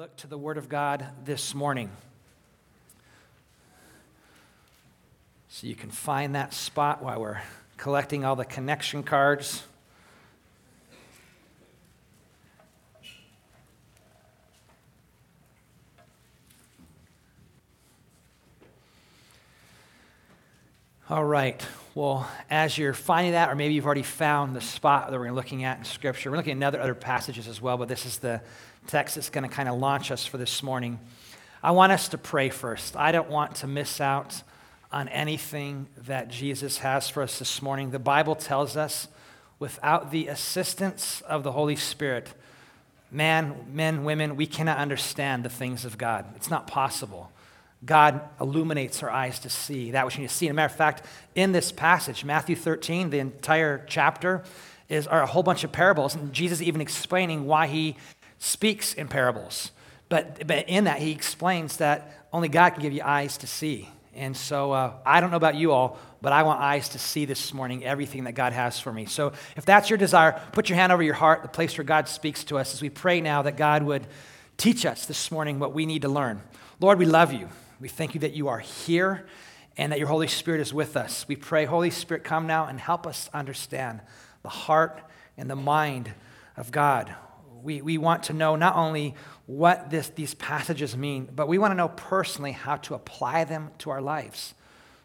look to the Word of God this morning. So you can find that spot while we're collecting all the connection cards. All right. Well, as you're finding that, or maybe you've already found the spot that we're looking at in Scripture, we're looking at other, other passages as well, but this is the text that's going to kind of launch us for this morning. I want us to pray first. I don't want to miss out on anything that Jesus has for us this morning. The Bible tells us without the assistance of the Holy Spirit, man, men, women, we cannot understand the things of God. It's not possible. God illuminates our eyes to see that which we need to see. As a matter of fact, in this passage, Matthew 13, the entire chapter is a whole bunch of parables, and Jesus even explaining why he speaks in parables. But, but in that, he explains that only God can give you eyes to see. And so uh, I don't know about you all, but I want eyes to see this morning everything that God has for me. So if that's your desire, put your hand over your heart, the place where God speaks to us, as we pray now that God would teach us this morning what we need to learn. Lord, we love you. We thank you that you are here and that your Holy Spirit is with us. We pray, Holy Spirit, come now and help us understand the heart and the mind of God. We, we want to know not only what this, these passages mean, but we want to know personally how to apply them to our lives.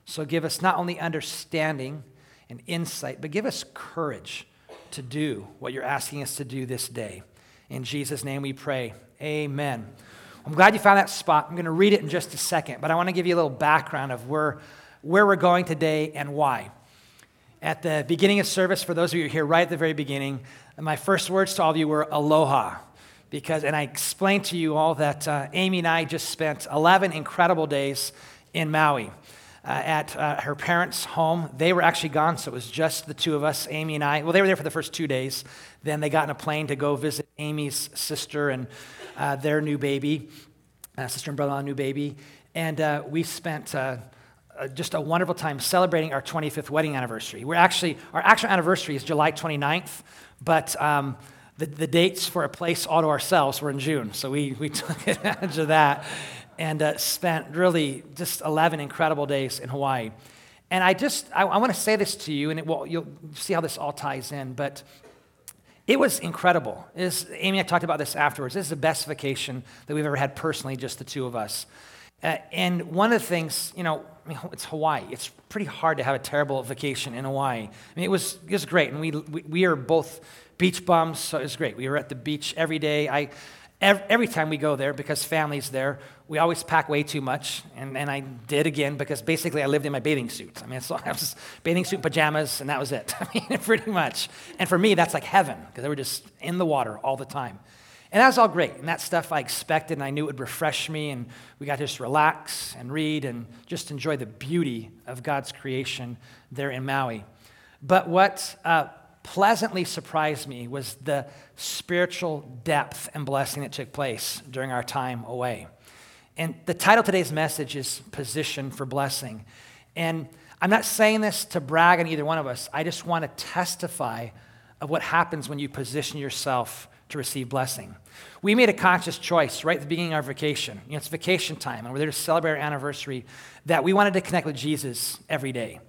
So give us not only understanding and insight, but give us courage to do what you're asking us to do this day. In Jesus' name we pray. Amen. I'm glad you found that spot. I'm going to read it in just a second, but I want to give you a little background of where, where we're going today and why. At the beginning of service, for those of you here right at the very beginning, my first words to all of you were aloha. Because, and I explained to you all that uh, Amy and I just spent 11 incredible days in Maui. Uh, at uh, her parents' home. They were actually gone, so it was just the two of us, Amy and I. Well, they were there for the first two days. Then they got in a plane to go visit Amy's sister and uh, their new baby, uh, sister and brother in law, new baby. And uh, we spent just a wonderful time celebrating our 25th wedding anniversary. We're actually, our actual anniversary is July 29th, but um, the, the dates for a place all to ourselves were in June. So we, we took advantage of that and uh, spent really just 11 incredible days in Hawaii. And I just, I, I want to say this to you, and it will, you'll see how this all ties in, but it was incredible. Amy Amy, I talked about this afterwards. This is the best vacation that we've ever had personally, just the two of us. Uh, and one of the things, you know, I mean, it's Hawaii. It's pretty hard to have a terrible vacation in Hawaii. I mean, it was, it was great. And we, we, we are both beach bums, so it was great. We were at the beach every day. I, every time we go there, because family's there, we always pack way too much. And, and I did again because basically I lived in my bathing suit. I mean, so I was bathing suit, pajamas, and that was it. I mean, pretty much. And for me, that's like heaven because they were just in the water all the time. And that was all great. And that stuff I expected and I knew it would refresh me. And we got to just relax and read and just enjoy the beauty of God's creation there in Maui. But what uh, pleasantly surprised me was the spiritual depth and blessing that took place during our time away. And the title of today's message is Position for Blessing. And I'm not saying this to brag on either one of us. I just want to testify of what happens when you position yourself to receive blessing. We made a conscious choice right at the beginning of our vacation. You know, it's vacation time, and we're there to celebrate our anniversary, that we wanted to connect with Jesus every day.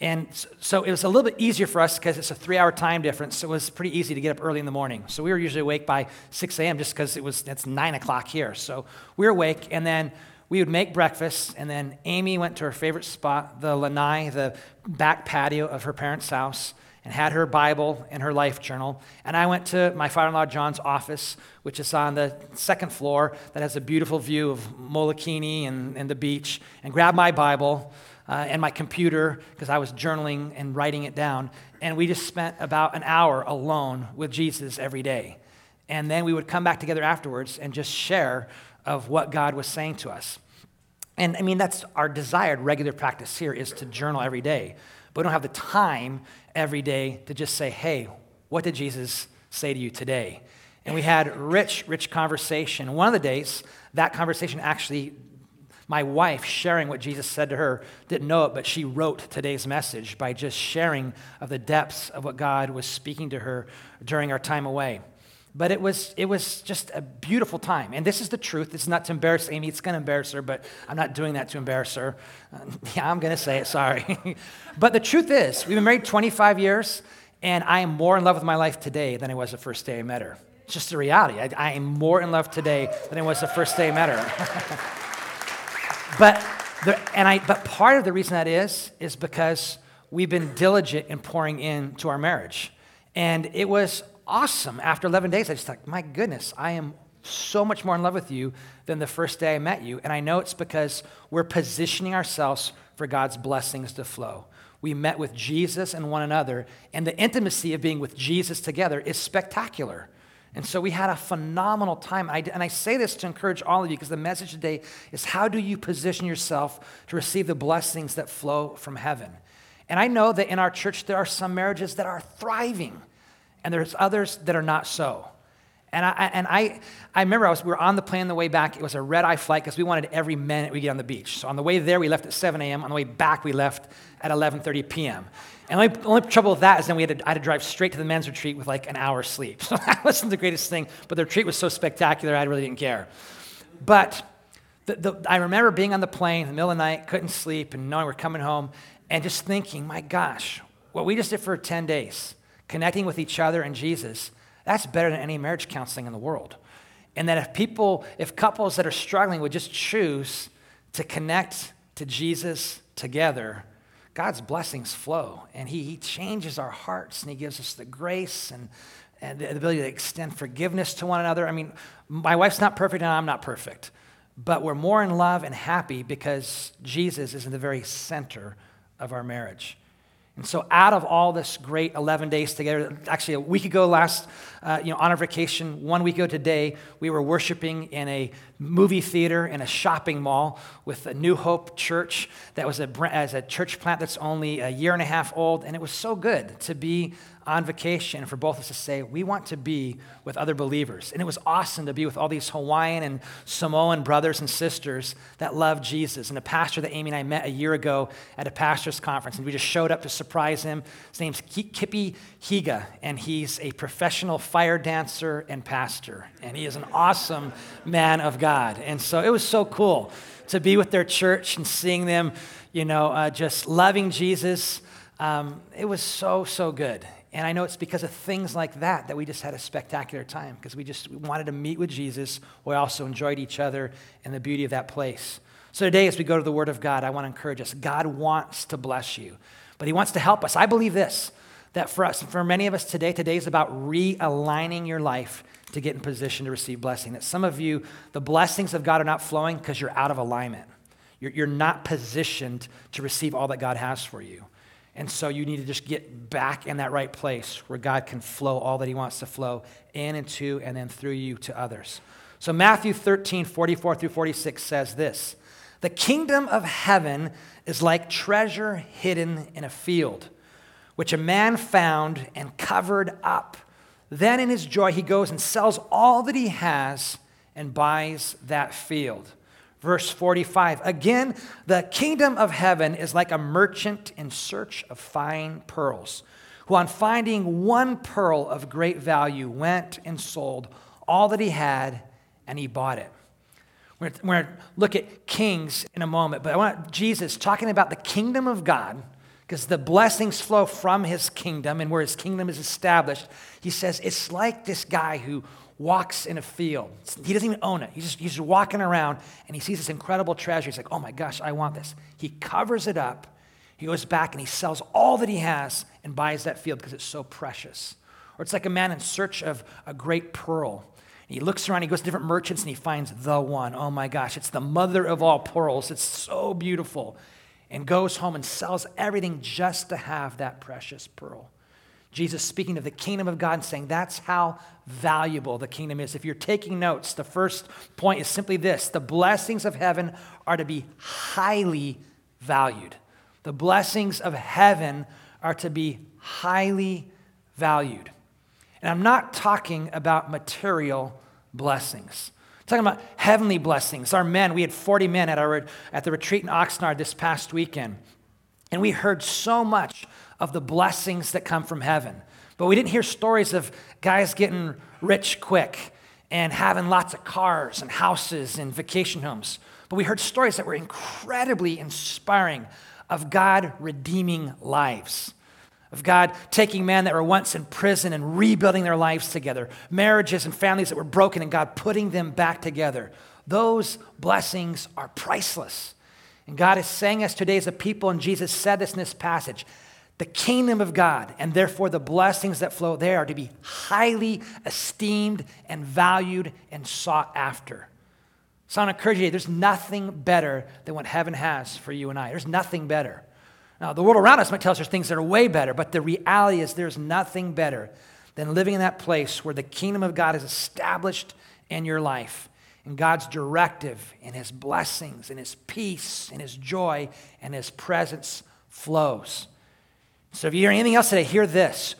And so it was a little bit easier for us because it's a three hour time difference. So it was pretty easy to get up early in the morning. So we were usually awake by 6 a.m. just because it was, it's 9 o'clock here. So we were awake and then we would make breakfast. And then Amy went to her favorite spot, the lanai, the back patio of her parents' house, and had her Bible and her life journal. And I went to my father in law John's office, which is on the second floor that has a beautiful view of Molokini and, and the beach, and grabbed my Bible uh, and my computer because I was journaling and writing it down. And we just spent about an hour alone with Jesus every day. And then we would come back together afterwards and just share of what God was saying to us. And I mean, that's our desired regular practice here is to journal every day. But we don't have the time every day to just say, hey, what did Jesus say to you today? And we had rich, rich conversation. One of the days, that conversation actually my wife, sharing what Jesus said to her, didn't know it, but she wrote today's message by just sharing of the depths of what God was speaking to her during our time away. But it was, it was just a beautiful time. And this is the truth. It's not to embarrass Amy. It's going to embarrass her, but I'm not doing that to embarrass her. Uh, yeah, I'm going to say it. Sorry. but the truth is, we've been married 25 years, and I am more in love with my life today than I was the first day I met her. It's just the reality. I, I am more in love today than I was the first day I met her. but, the, and I, but part of the reason that is, is because we've been diligent in pouring into our marriage. And it was awesome. After 11 days, I just thought, my goodness, I am so much more in love with you than the first day I met you. And I know it's because we're positioning ourselves for God's blessings to flow. We met with Jesus and one another, and the intimacy of being with Jesus together is spectacular. And so we had a phenomenal time. and I say this to encourage all of you because the message today is how do you position yourself to receive the blessings that flow from heaven? And I know that in our church there are some marriages that are thriving and there's others that are not so. And I, and I, I remember I was, we were on the plane the way back. It was a red eye flight because we wanted every minute we get on the beach. So on the way there, we left at 7 a.m. On the way back, we left at 11.30 p.m. And the only, only trouble with that is then we had to, I had to drive straight to the men's retreat with like an hour's sleep. So that wasn't the greatest thing, but the retreat was so spectacular, I really didn't care. But the, the, I remember being on the plane in the middle of the night, couldn't sleep, and knowing we're coming home, and just thinking, my gosh, what we just did for 10 days – connecting with each other and Jesus, that's better than any marriage counseling in the world. And that if people, if couples that are struggling would just choose to connect to Jesus together, God's blessings flow. And He, he changes our hearts and He gives us the grace and, and the ability to extend forgiveness to one another. I mean, my wife's not perfect and I'm not perfect, but we're more in love and happy because Jesus is in the very center of our marriage. And so, out of all this great 11 days together, actually a week ago last, uh, you know, on our vacation, one week ago today, we were worshiping in a movie theater in a shopping mall with a New Hope Church that was a, as a church plant that's only a year and a half old. And it was so good to be on vacation for both of us to say, we want to be with other believers. And it was awesome to be with all these Hawaiian and Samoan brothers and sisters that love Jesus. And a pastor that Amy and I met a year ago at a pastor's conference, and we just showed up to surprise him. His name's Kippy Higa, and he's a professional fire dancer and pastor. And he is an awesome man of God. And so it was so cool to be with their church and seeing them, you know, uh, just loving Jesus. Um, it was so, so good. And I know it's because of things like that that we just had a spectacular time because we just wanted to meet with Jesus. We also enjoyed each other and the beauty of that place. So today, as we go to the Word of God, I want to encourage us. God wants to bless you, but He wants to help us. I believe this that for us, for many of us today, today is about realigning your life to get in position to receive blessing. That some of you, the blessings of God are not flowing because you're out of alignment. You're, you're not positioned to receive all that God has for you. And so you need to just get back in that right place where God can flow all that He wants to flow in and to and then through you to others. So Matthew 13, 44 through 46 says this The kingdom of heaven is like treasure hidden in a field, which a man found and covered up. Then in his joy, he goes and sells all that he has and buys that field. Verse 45 Again, the kingdom of heaven is like a merchant in search of fine pearls, who, on finding one pearl of great value, went and sold all that he had and he bought it. We're going to look at kings in a moment, but I want Jesus talking about the kingdom of God because the blessings flow from his kingdom and where his kingdom is established. He says it's like this guy who walks in a field. He doesn't even own it. He's just, he's walking around and he sees this incredible treasure. He's like, oh my gosh, I want this. He covers it up. He goes back and he sells all that he has and buys that field because it's so precious. Or it's like a man in search of a great pearl. He looks around, he goes to different merchants, and he finds the one. Oh my gosh, it's the mother of all pearls. It's so beautiful. And goes home and sells everything just to have that precious pearl. Jesus speaking of the kingdom of God and saying that's how valuable the kingdom is. If you're taking notes, the first point is simply this the blessings of heaven are to be highly valued. The blessings of heaven are to be highly valued. And I'm not talking about material blessings. I'm talking about heavenly blessings. Our men, we had 40 men at, our, at the retreat in Oxnard this past weekend. And we heard so much of the blessings that come from heaven. But we didn't hear stories of guys getting rich quick and having lots of cars and houses and vacation homes. But we heard stories that were incredibly inspiring of God redeeming lives, of God taking men that were once in prison and rebuilding their lives together, marriages and families that were broken, and God putting them back together. Those blessings are priceless. And God is saying us today as a people, and Jesus said this in this passage the kingdom of God, and therefore the blessings that flow there, are to be highly esteemed and valued and sought after. So I encourage you, there's nothing better than what heaven has for you and I. There's nothing better. Now, the world around us might tell us there's things that are way better, but the reality is there's nothing better than living in that place where the kingdom of God is established in your life. And God's directive and his blessings and his peace and his joy and his presence flows. So if you hear anything else today, hear this.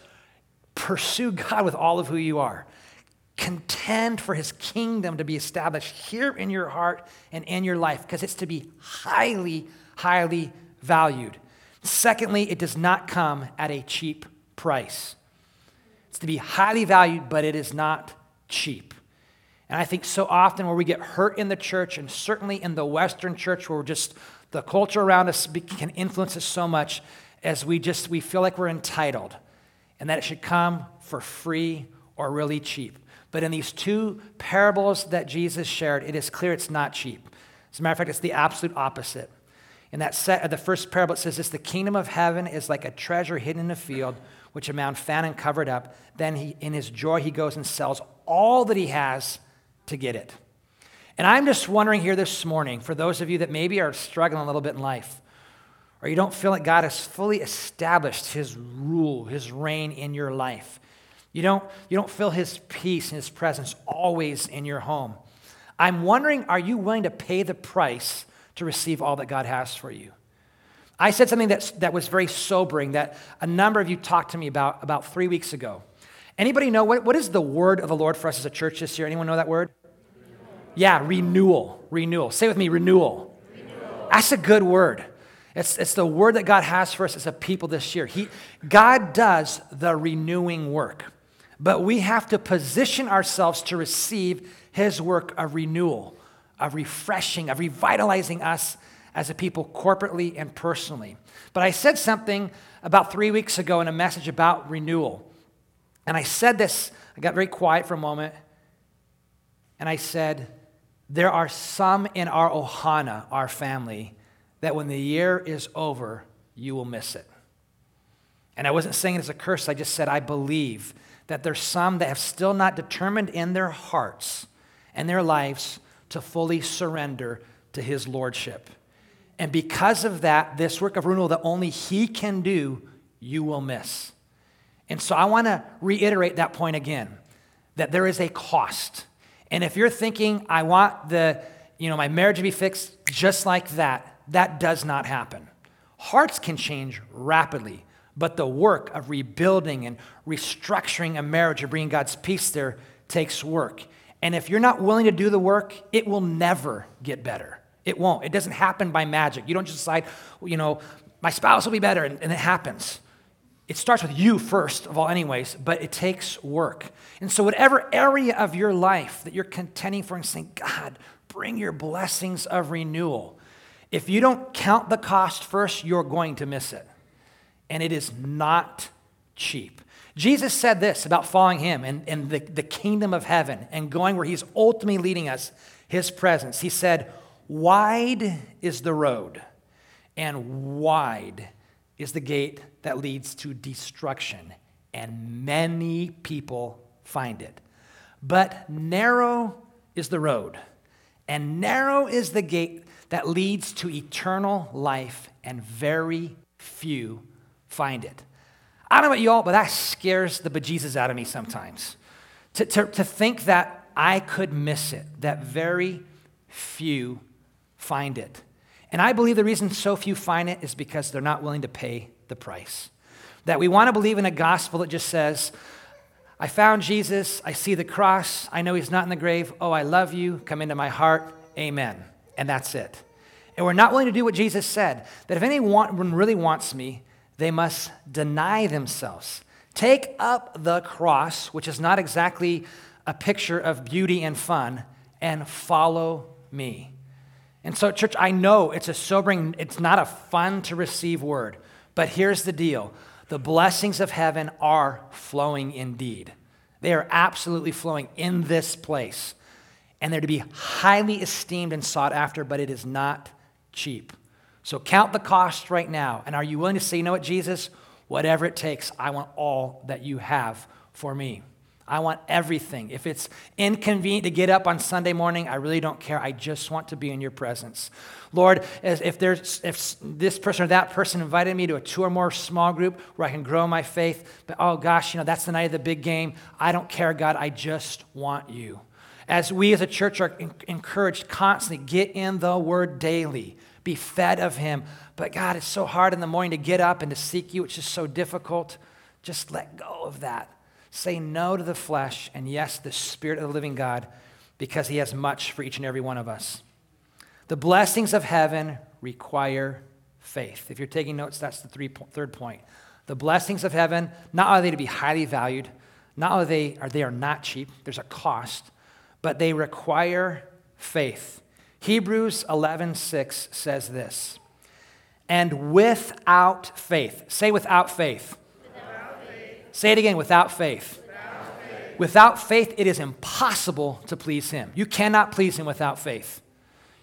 Pursue God with all of who you are contend for his kingdom to be established here in your heart and in your life because it's to be highly, highly valued. Secondly, it does not come at a cheap price. It's to be highly valued, but it is not cheap. And I think so often where we get hurt in the church, and certainly in the Western church, where just the culture around us can influence us so much, as we just we feel like we're entitled, and that it should come for free or really cheap. But in these two parables that Jesus shared, it is clear it's not cheap. As a matter of fact, it's the absolute opposite. In that set, of the first parable, it says this the kingdom of heaven is like a treasure hidden in a field, which a man found and covered up. Then he, in his joy, he goes and sells all that he has to get it. And I'm just wondering here this morning, for those of you that maybe are struggling a little bit in life, or you don't feel like God has fully established his rule, his reign in your life. You don't, you don't feel his peace and his presence always in your home. I'm wondering, are you willing to pay the price to receive all that God has for you? I said something that's, that was very sobering that a number of you talked to me about about three weeks ago. Anybody know what, what is the word of the Lord for us as a church this year? Anyone know that word? Renewal. Yeah, renewal. Renewal. Say with me, renewal. renewal. That's a good word. It's, it's the word that God has for us as a people this year. He, God does the renewing work but we have to position ourselves to receive his work of renewal, of refreshing, of revitalizing us as a people corporately and personally. But I said something about three weeks ago in a message about renewal. And I said this, I got very quiet for a moment, and I said, There are some in our Ohana, our family, that when the year is over, you will miss it. And I wasn't saying it as a curse, I just said, I believe that there's some that have still not determined in their hearts and their lives to fully surrender to his lordship. And because of that, this work of renewal that only he can do, you will miss. And so I want to reiterate that point again that there is a cost. And if you're thinking, I want the, you know, my marriage to be fixed just like that, that does not happen. Hearts can change rapidly. But the work of rebuilding and restructuring a marriage or bringing God's peace there takes work. And if you're not willing to do the work, it will never get better. It won't. It doesn't happen by magic. You don't just decide, you know, my spouse will be better, and, and it happens. It starts with you first of all, anyways, but it takes work. And so, whatever area of your life that you're contending for and saying, God, bring your blessings of renewal, if you don't count the cost first, you're going to miss it and it is not cheap. Jesus said this about following him and, and the, the kingdom of heaven and going where he's ultimately leading us, his presence. He said, Wide is the road, and wide is the gate that leads to destruction, and many people find it. But narrow is the road, and narrow is the gate that leads to eternal life, and very few find it. I don't know about y'all, but that scares the bejesus out of me sometimes. To, to, to think that I could miss it, that very few find it. And I believe the reason so few find it is because they're not willing to pay the price. That we want to believe in a gospel that just says, I found Jesus, I see the cross, I know he's not in the grave, oh, I love you, come into my heart, amen. And that's it. And we're not willing to do what Jesus said that if anyone really wants me, they must deny themselves, Take up the cross, which is not exactly a picture of beauty and fun, and follow me. And so, church, I know it's a sobering, it's not a fun to receive word, but here's the deal the blessings of heaven are flowing indeed. They are absolutely flowing in this place. And they're to be highly esteemed and sought after, but it is not cheap. So count the cost right now. And are you willing to say, you know what, Jesus? Whatever it takes, I want all that you have for me. I want everything. If it's inconvenient to get up on Sunday morning, I really don't care. I just want to be in your presence. Lord, if there's if this person or that person invited me to a two or more small group where I can grow my faith, but oh gosh, you know, that's the night of the big game. I don't care, God. I just want you. As we as a church are encouraged constantly, get in the word daily, be fed of him. But God, it's so hard in the morning to get up and to seek you, it's just so difficult. Just let go of that Say no to the flesh and yes, the Spirit of the living God, because He has much for each and every one of us. The blessings of heaven require faith. If you're taking notes, that's the three, third point. The blessings of heaven, not are they to be highly valued, not are they are they are not cheap, there's a cost, but they require faith. Hebrews 11:6 says this. And without faith, say without faith. Say it again without faith. Without faith. Without faith, it is impossible to please Him. You cannot please Him without faith.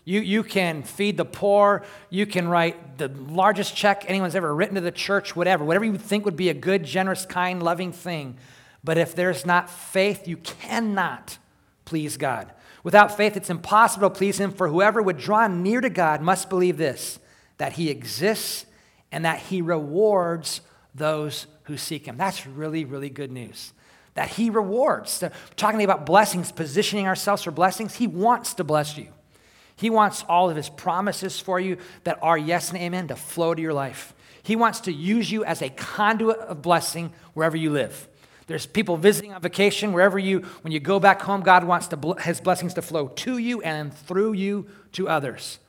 You, you can feed the poor. You can write the largest check anyone's ever written to the church, whatever, whatever you think would be a good, generous, kind, loving thing. But if there's not faith, you cannot please God. Without faith, it's impossible to please Him, for whoever would draw near to God must believe this that He exists and that He rewards those who seek him. That's really, really good news. That he rewards. talking about blessings, positioning ourselves for blessings, he wants to bless you. He wants all of his promises for you that are yes and amen to flow to your life. He wants to use you as a conduit of blessing wherever you live. There's people visiting on vacation, wherever you, when you go back home, God wants to, his blessings to flow to you and through you to others.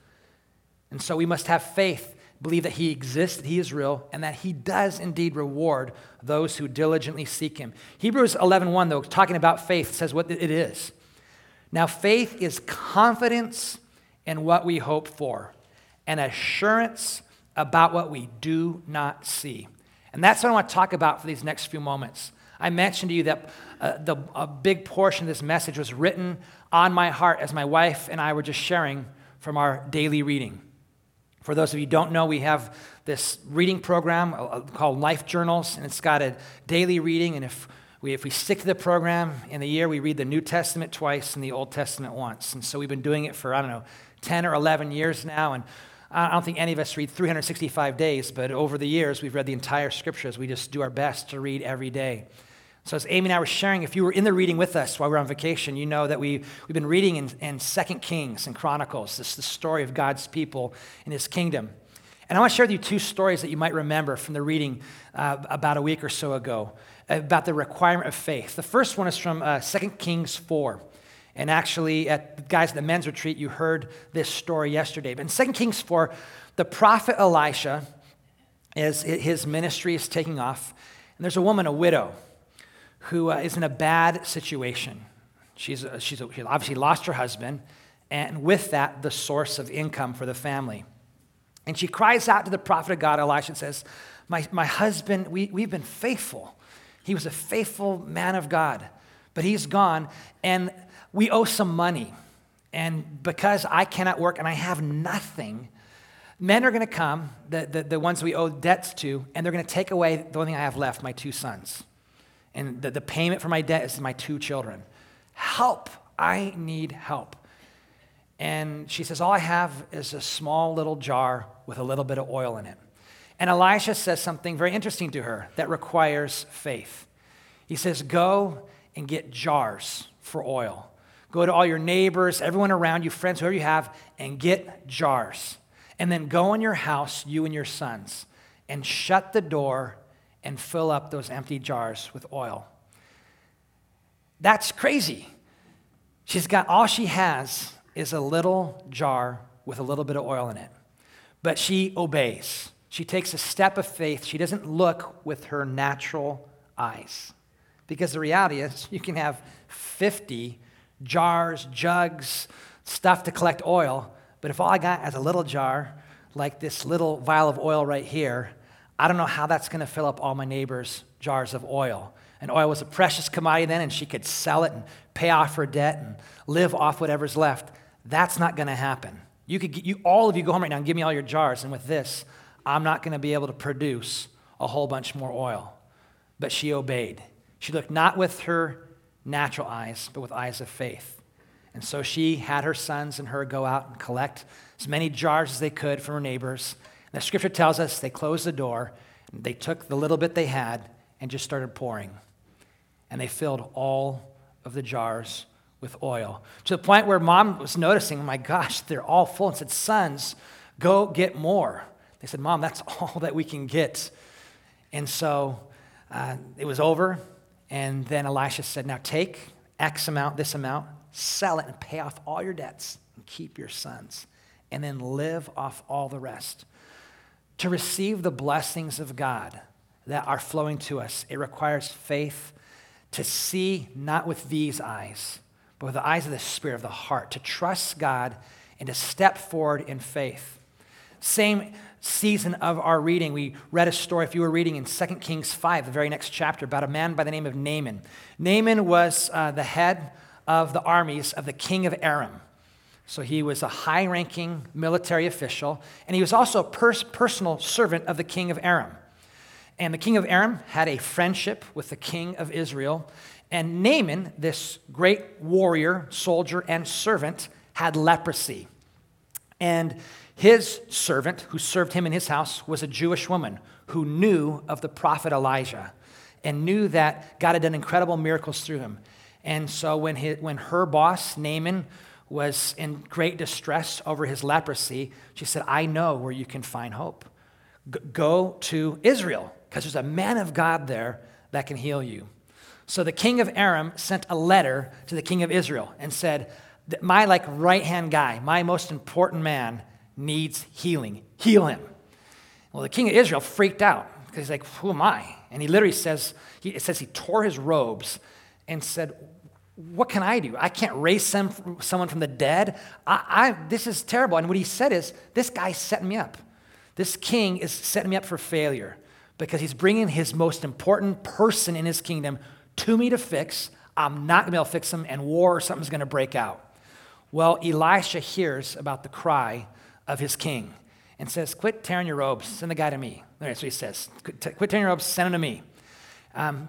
And so we must have faith believe that he exists, that he is real, and that he does indeed reward those who diligently seek him. Hebrews 11:1 though, talking about faith, says what it is. Now faith is confidence in what we hope for, and assurance about what we do not see. And that's what I want to talk about for these next few moments. I mentioned to you that uh, the, a big portion of this message was written on my heart as my wife and I were just sharing from our daily reading. For those of you who don't know, we have this reading program uh, uh, called Life Journals, and it's got a daily reading. And if we, if we stick to the program in the year, we read the New Testament twice and the Old Testament once. And so we've been doing it for, I don't know, 10 or 11 years now. And I don't think any of us read 365 days, but over the years, we've read the entire scriptures. We just do our best to read every day. So, as Amy and I were sharing, if you were in the reading with us while we were on vacation, you know that we, we've been reading in, in 2 Kings and Chronicles, this the story of God's people in his kingdom. And I want to share with you two stories that you might remember from the reading uh, about a week or so ago about the requirement of faith. The first one is from uh, 2 Kings 4. And actually, at the guys at the men's retreat, you heard this story yesterday. But in 2 Kings 4, the prophet Elisha, is, his ministry is taking off, and there's a woman, a widow who uh, is in a bad situation. She's, uh, she's she obviously lost her husband, and with that, the source of income for the family. And she cries out to the prophet of God, Elisha, and says, My, my husband, we, we've been faithful. He was a faithful man of God, but he's gone, and we owe some money. And because I cannot work and I have nothing, men are going to come, the, the, the ones we owe debts to, and they're going to take away the only thing I have left, my two sons and the, the payment for my debt is my two children. Help. I need help. And she says, All I have is a small little jar with a little bit of oil in it. And Elisha says something very interesting to her that requires faith. He says, Go and get jars for oil. Go to all your neighbors, everyone around you, friends, whoever you have, and get jars. And then go in your house, you and your sons, and shut the door and fill up those empty jars with oil. That's crazy. She's got all she has is a little jar with a little bit of oil in it. But she obeys. She takes a step of faith. She doesn't look with her natural eyes. Because the reality is, you can have 50 jars, jugs, stuff to collect oil, but if all I got is a little jar, like this little vial of oil right here, I don't know how that's going to fill up all my neighbors' jars of oil. And oil was a precious commodity then, and she could sell it and pay off her debt and live off whatever's left. That's not going to happen. You could, you, all of you go home right now and give me all your jars, and with this, I'm not going to be able to produce a whole bunch more oil. But she obeyed. She looked not with her natural eyes, but with eyes of faith. And so she had her sons and her go out and collect as many jars as they could from her neighbors. And the scripture tells us they closed the door, they took the little bit they had and just started pouring. And they filled all of the jars with oil to the point where mom was noticing, my gosh, they're all full, and said, Sons, go get more. They said, Mom, that's all that we can get. And so uh, it was over. And then Elisha said, Now take X amount, this amount, sell it and pay off all your debts and keep your sons, and then live off all the rest. To receive the blessings of God that are flowing to us, it requires faith to see not with these eyes, but with the eyes of the Spirit, of the heart, to trust God and to step forward in faith. Same season of our reading, we read a story, if you were reading in 2 Kings 5, the very next chapter, about a man by the name of Naaman. Naaman was uh, the head of the armies of the king of Aram. So he was a high ranking military official, and he was also a pers- personal servant of the king of Aram. And the king of Aram had a friendship with the king of Israel. And Naaman, this great warrior, soldier, and servant, had leprosy. And his servant, who served him in his house, was a Jewish woman who knew of the prophet Elijah and knew that God had done incredible miracles through him. And so when, when her boss, Naaman, was in great distress over his leprosy, she said, I know where you can find hope. G- go to Israel because there's a man of God there that can heal you. So the king of Aram sent a letter to the king of Israel and said, My like right hand guy, my most important man, needs healing. Heal him. Well, the king of Israel freaked out because he's like, Who am I? And he literally says, he, it says he tore his robes and said, What can I do? I can't raise some, someone from the dead. I, I, this is terrible. And what he said is, This guy's setting me up. This king is setting me up for failure because he's bringing his most important person in his kingdom to me to fix. I'm not going to be able to fix him, and war or something's going to break out. Well, Elisha hears about the cry of his king and says, Quit tearing your robes, send the guy to me. That's what he says. Quit tearing your robes, send him to me.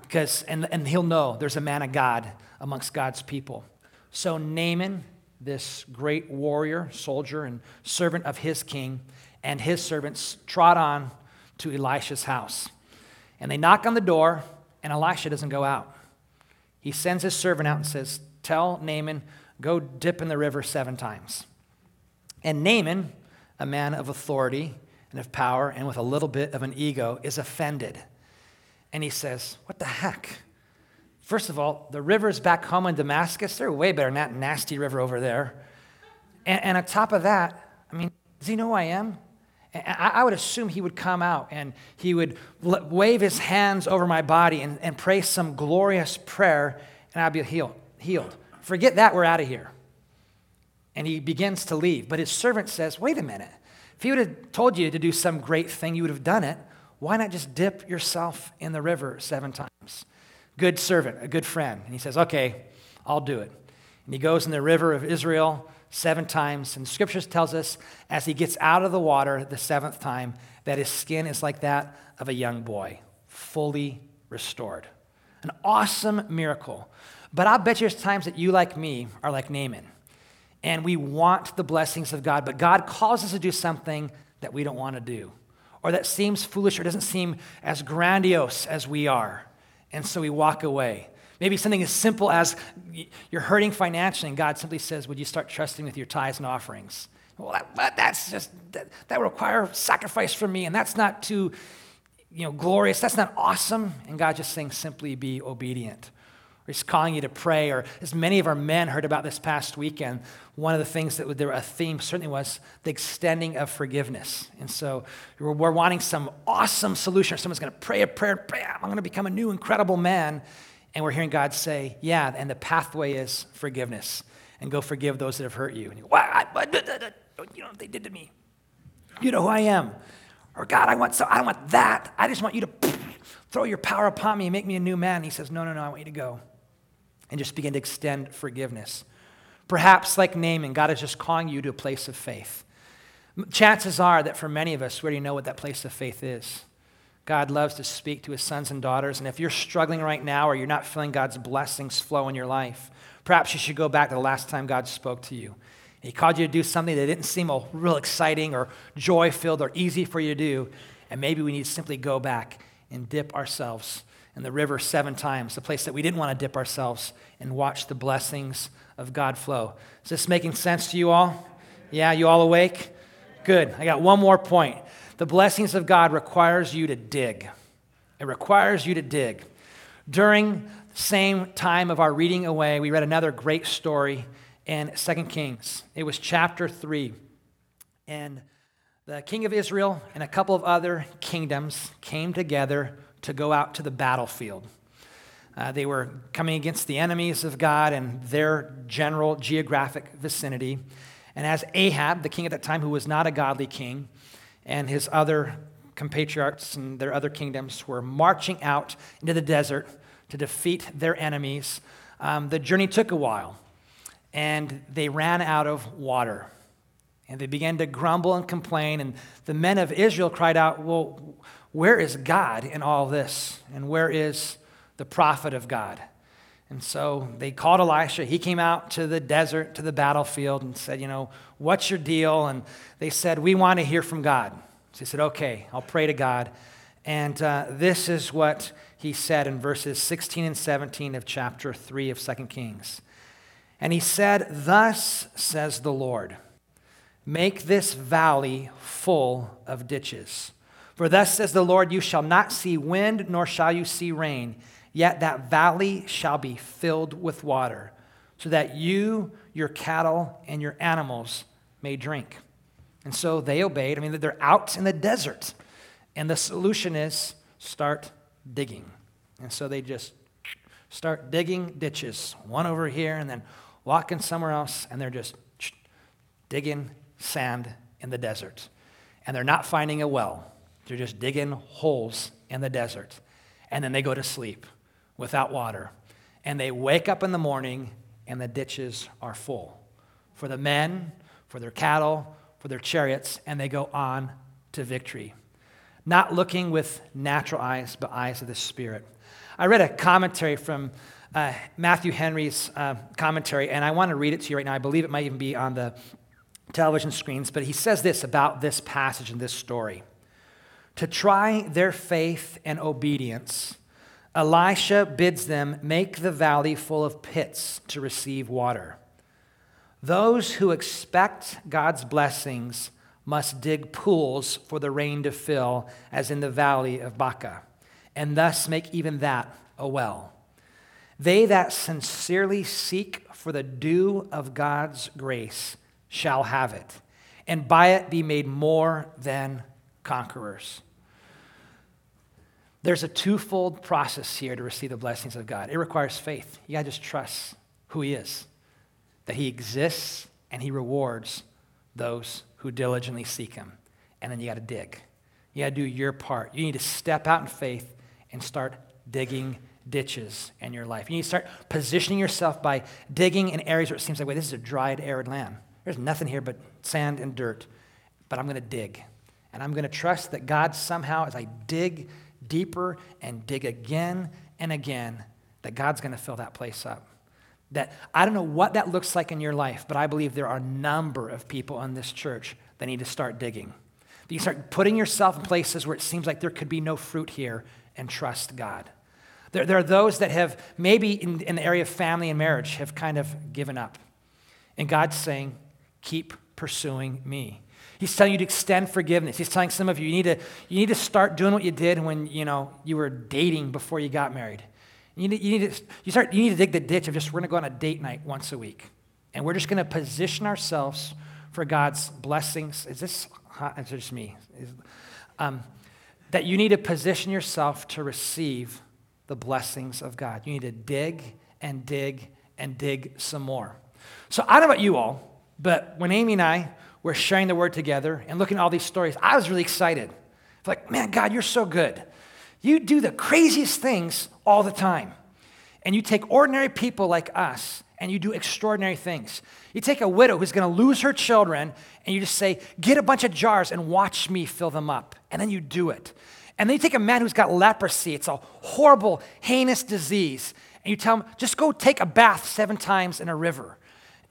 Because, um, and, and he'll know there's a man of God amongst God's people. So Naaman, this great warrior, soldier, and servant of his king, and his servants trot on to Elisha's house. And they knock on the door, and Elisha doesn't go out. He sends his servant out and says, Tell Naaman, go dip in the river seven times. And Naaman, a man of authority and of power and with a little bit of an ego, is offended. And he says, What the heck? First of all, the rivers back home in Damascus, they're way better than that nasty river over there. And, and on top of that, I mean, does he know who I am? I would assume he would come out and he would wave his hands over my body and, and pray some glorious prayer, and I'd be healed. healed. Forget that, we're out of here. And he begins to leave. But his servant says, Wait a minute. If he would have told you to do some great thing, you would have done it. Why not just dip yourself in the river seven times? Good servant, a good friend. And he says, Okay, I'll do it. And he goes in the river of Israel seven times. And scriptures tells us as he gets out of the water the seventh time that his skin is like that of a young boy, fully restored. An awesome miracle. But I'll bet you there's times that you, like me, are like Naaman. And we want the blessings of God, but God calls us to do something that we don't want to do, or that seems foolish or doesn't seem as grandiose as we are. And so we walk away. Maybe something as simple as you're hurting financially, and God simply says, Would you start trusting with your tithes and offerings? Well, that, that's just, that, that require sacrifice from me, and that's not too, you know, glorious. That's not awesome. And God just saying, simply be obedient. He's calling you to pray, or as many of our men heard about this past weekend, one of the things that there a theme certainly was the extending of forgiveness. And so we're, we're wanting some awesome solution. Someone's going to pray a prayer, pray, I'm going to become a new, incredible man. And we're hearing God say, Yeah, and the pathway is forgiveness. And go forgive those that have hurt you. And you go? You know what they did to me. You know who I am. Or God, I want so I want that. I just want you to throw your power upon me and make me a new man. And he says, No, no, no, I want you to go and just begin to extend forgiveness. Perhaps, like Naaman, God is just calling you to a place of faith. Chances are that for many of us, we already know what that place of faith is. God loves to speak to his sons and daughters. And if you're struggling right now or you're not feeling God's blessings flow in your life, perhaps you should go back to the last time God spoke to you. He called you to do something that didn't seem real exciting or joy filled or easy for you to do. And maybe we need to simply go back and dip ourselves in the river seven times, the place that we didn't want to dip ourselves, and watch the blessings of God flow. Is this making sense to you all? Yeah, you all awake? Good. I got one more point. The blessings of God requires you to dig. It requires you to dig. During the same time of our reading away, we read another great story in 2 Kings. It was chapter 3. And the king of Israel and a couple of other kingdoms came together to go out to the battlefield. Uh, they were coming against the enemies of God and their general geographic vicinity. And as Ahab, the king at that time, who was not a godly king, and his other compatriots and their other kingdoms were marching out into the desert to defeat their enemies, um, the journey took a while. And they ran out of water. And they began to grumble and complain. And the men of Israel cried out, Well, where is God in all this? And where is the prophet of God? And so they called Elisha. He came out to the desert, to the battlefield, and said, You know, what's your deal? And they said, We want to hear from God. So he said, Okay, I'll pray to God. And uh, this is what he said in verses 16 and 17 of chapter 3 of 2 Kings. And he said, Thus says the Lord, make this valley full of ditches for thus says the Lord, you shall not see wind, nor shall you see rain, yet that valley shall be filled with water, so that you, your cattle, and your animals may drink. And so they obeyed. I mean, they're out in the desert. And the solution is start digging. And so they just start digging ditches, one over here, and then walking somewhere else, and they're just digging sand in the desert. And they're not finding a well. They're just digging holes in the desert. And then they go to sleep without water. And they wake up in the morning and the ditches are full for the men, for their cattle, for their chariots, and they go on to victory. Not looking with natural eyes, but eyes of the Spirit. I read a commentary from uh, Matthew Henry's uh, commentary, and I want to read it to you right now. I believe it might even be on the television screens, but he says this about this passage and this story. To try their faith and obedience, Elisha bids them make the valley full of pits to receive water. Those who expect God's blessings must dig pools for the rain to fill, as in the valley of Baca, and thus make even that a well. They that sincerely seek for the dew of God's grace shall have it, and by it be made more than conquerors. There's a twofold process here to receive the blessings of God. It requires faith. You got to just trust who He is, that He exists and He rewards those who diligently seek Him. And then you got to dig. You got to do your part. You need to step out in faith and start digging ditches in your life. You need to start positioning yourself by digging in areas where it seems like, wait, this is a dried, arid land. There's nothing here but sand and dirt. But I'm going to dig. And I'm going to trust that God somehow, as I dig, deeper and dig again and again, that God's going to fill that place up. That I don't know what that looks like in your life, but I believe there are a number of people in this church that need to start digging. That you start putting yourself in places where it seems like there could be no fruit here and trust God. There, there are those that have, maybe in, in the area of family and marriage, have kind of given up. And God's saying, keep pursuing me. He's telling you to extend forgiveness. He's telling some of you, you need to, you need to start doing what you did when, you know, you were dating before you got married. You need, you need to you start you need to dig the ditch of just we're going to go on a date night once a week, and we're just going to position ourselves for God's blessings. Is this hot? It's just me. Is, um, that you need to position yourself to receive the blessings of God. You need to dig and dig and dig some more. So I don't know about you all, but when Amy and I were sharing the word together and looking at all these stories, I was really excited. Like, man, God, you're so good. You do the craziest things all the time. And you take ordinary people like us and you do extraordinary things. You take a widow who's going to lose her children and you just say, Get a bunch of jars and watch me fill them up. And then you do it. And then you take a man who's got leprosy, it's a horrible, heinous disease, and you tell him, Just go take a bath seven times in a river.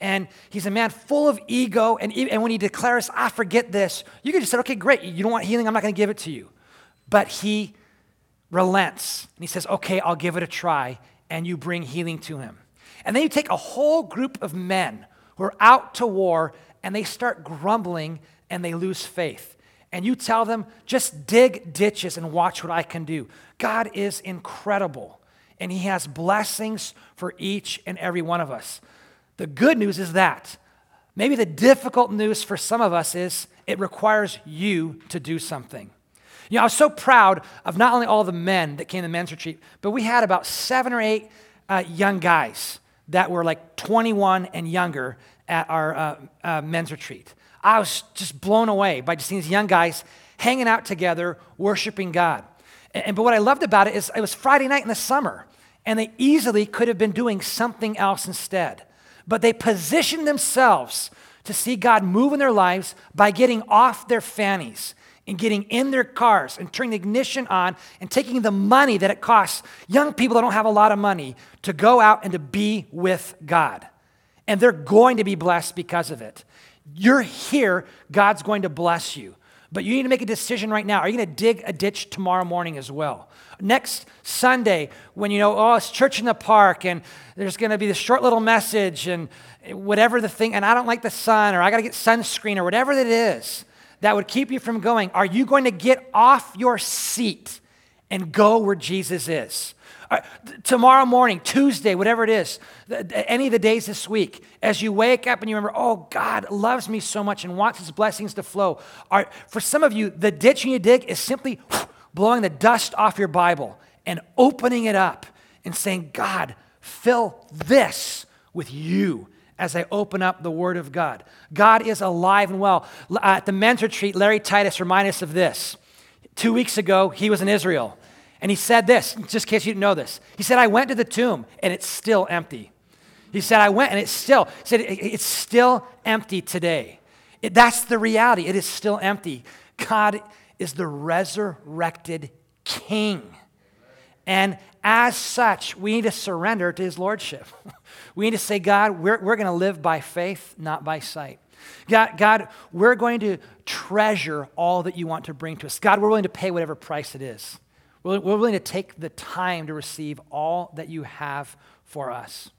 And he's a man full of ego. And, and when he declares, I forget this, you could just say, Okay, great. You don't want healing? I'm not going to give it to you. But he relents and he says, Okay, I'll give it a try. And you bring healing to him. And then you take a whole group of men who are out to war and they start grumbling and they lose faith. And you tell them, just dig ditches and watch what I can do. God is incredible and He has blessings for each and every one of us. The good news is that. Maybe the difficult news for some of us is it requires you to do something. You know, I was so proud of not only all the men that came to the men's retreat, but we had about seven or eight uh, young guys that were like 21 and younger at our uh, uh, men's retreat. I was just blown away by just seeing these young guys hanging out together, worshiping God. And, and, but what I loved about it is it was Friday night in the summer, and they easily could have been doing something else instead. But they position themselves to see God move in their lives by getting off their fannies and getting in their cars and turning the ignition on and taking the money that it costs young people that don't have a lot of money to go out and to be with God. And they're going to be blessed because of it. You're here, God's going to bless you. But you need to make a decision right now. Are you going to dig a ditch tomorrow morning as well? Next Sunday, when you know, oh, it's church in the park and there's going to be this short little message and whatever the thing, and I don't like the sun or I got to get sunscreen or whatever it is that would keep you from going? Are you going to get off your seat and go where Jesus is? Right, tomorrow morning, Tuesday, whatever it is, any of the days this week, as you wake up and you remember, oh, God loves me so much and wants his blessings to flow. For some of you, the ditch you dig is simply blowing the dust off your Bible and opening it up and saying, God, fill this with you as I open up the Word of God. God is alive and well. At the men's retreat, Larry Titus reminded us of this. Two weeks ago, he was in Israel, and he said this, just in case you didn't know this. He said, I went to the tomb, and it's still empty. He said, I went, and it's still, he said, it's still empty today. It, that's the reality. It is still empty. God is the resurrected King. And as such, we need to surrender to his lordship. we need to say, God, we're, we're going to live by faith, not by sight. God, God, we're going to treasure all that you want to bring to us. God, we're willing to pay whatever price it is. We're, willing to take the time to receive all that you have for us.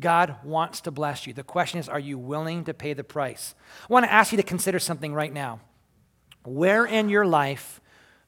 God wants to bless you. The question is, are you willing to pay the price? I want to ask you to consider something right now. Where in your life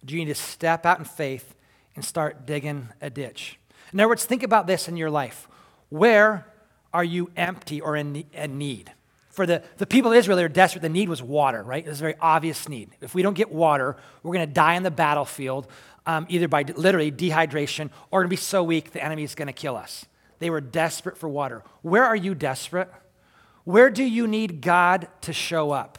do you need to step out in faith and start digging a ditch. In other words, think about this in your life. Where are you empty or in, need? For the, the people of Israel, they were desperate. The need was water, right? It was a very obvious need. If we don't get water, we're going to die on the battlefield, um, either by literally dehydration or to be so weak the enemy is going to kill us. They were desperate for water. Where are you desperate? Where do you need God to show up?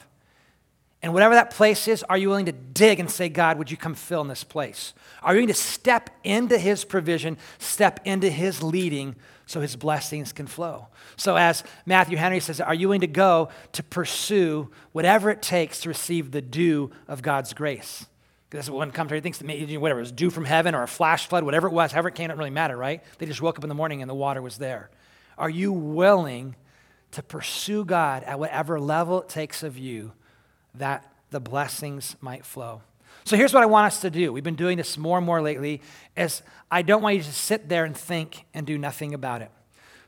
And whatever that place is, are you willing to dig and say, God, would you come fill in this place? Are you willing to step into his provision, step into his leading so his blessings can flow? So, as Matthew Henry says, are you willing to go to pursue whatever it takes to receive the dew of God's grace? That's what one commentator thinks that maybe, whatever, it was dew from heaven or a flash flood, whatever it was, however it came, it didn't really matter, right? They just woke up in the morning and the water was there. Are you willing to pursue God at whatever level it takes of you that the blessings might flow. So here's what I want us to do. We've been doing this more and more lately is I don't want you to sit there and think and do nothing about it.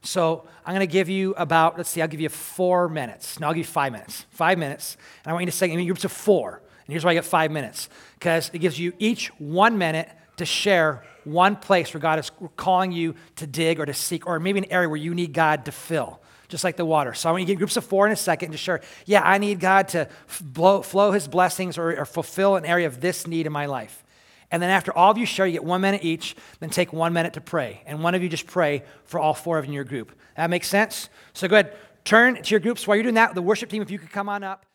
So I'm going to give you about, let's see, I'll give you four minutes. No, I'll give you five minutes. Five minutes. And I want you to say in groups of four. And here's why I get five minutes. Because it gives you each one minute to share one place where God is calling you to dig or to seek, or maybe an area where you need God to fill, just like the water. So I want you to get groups of four in a second to share, yeah, I need God to blow, flow his blessings or, or fulfill an area of this need in my life. And then after all of you share, you get one minute each, then take one minute to pray. And one of you just pray for all four of you in your group. That makes sense? So go ahead, turn to your groups. While you're doing that, the worship team, if you could come on up.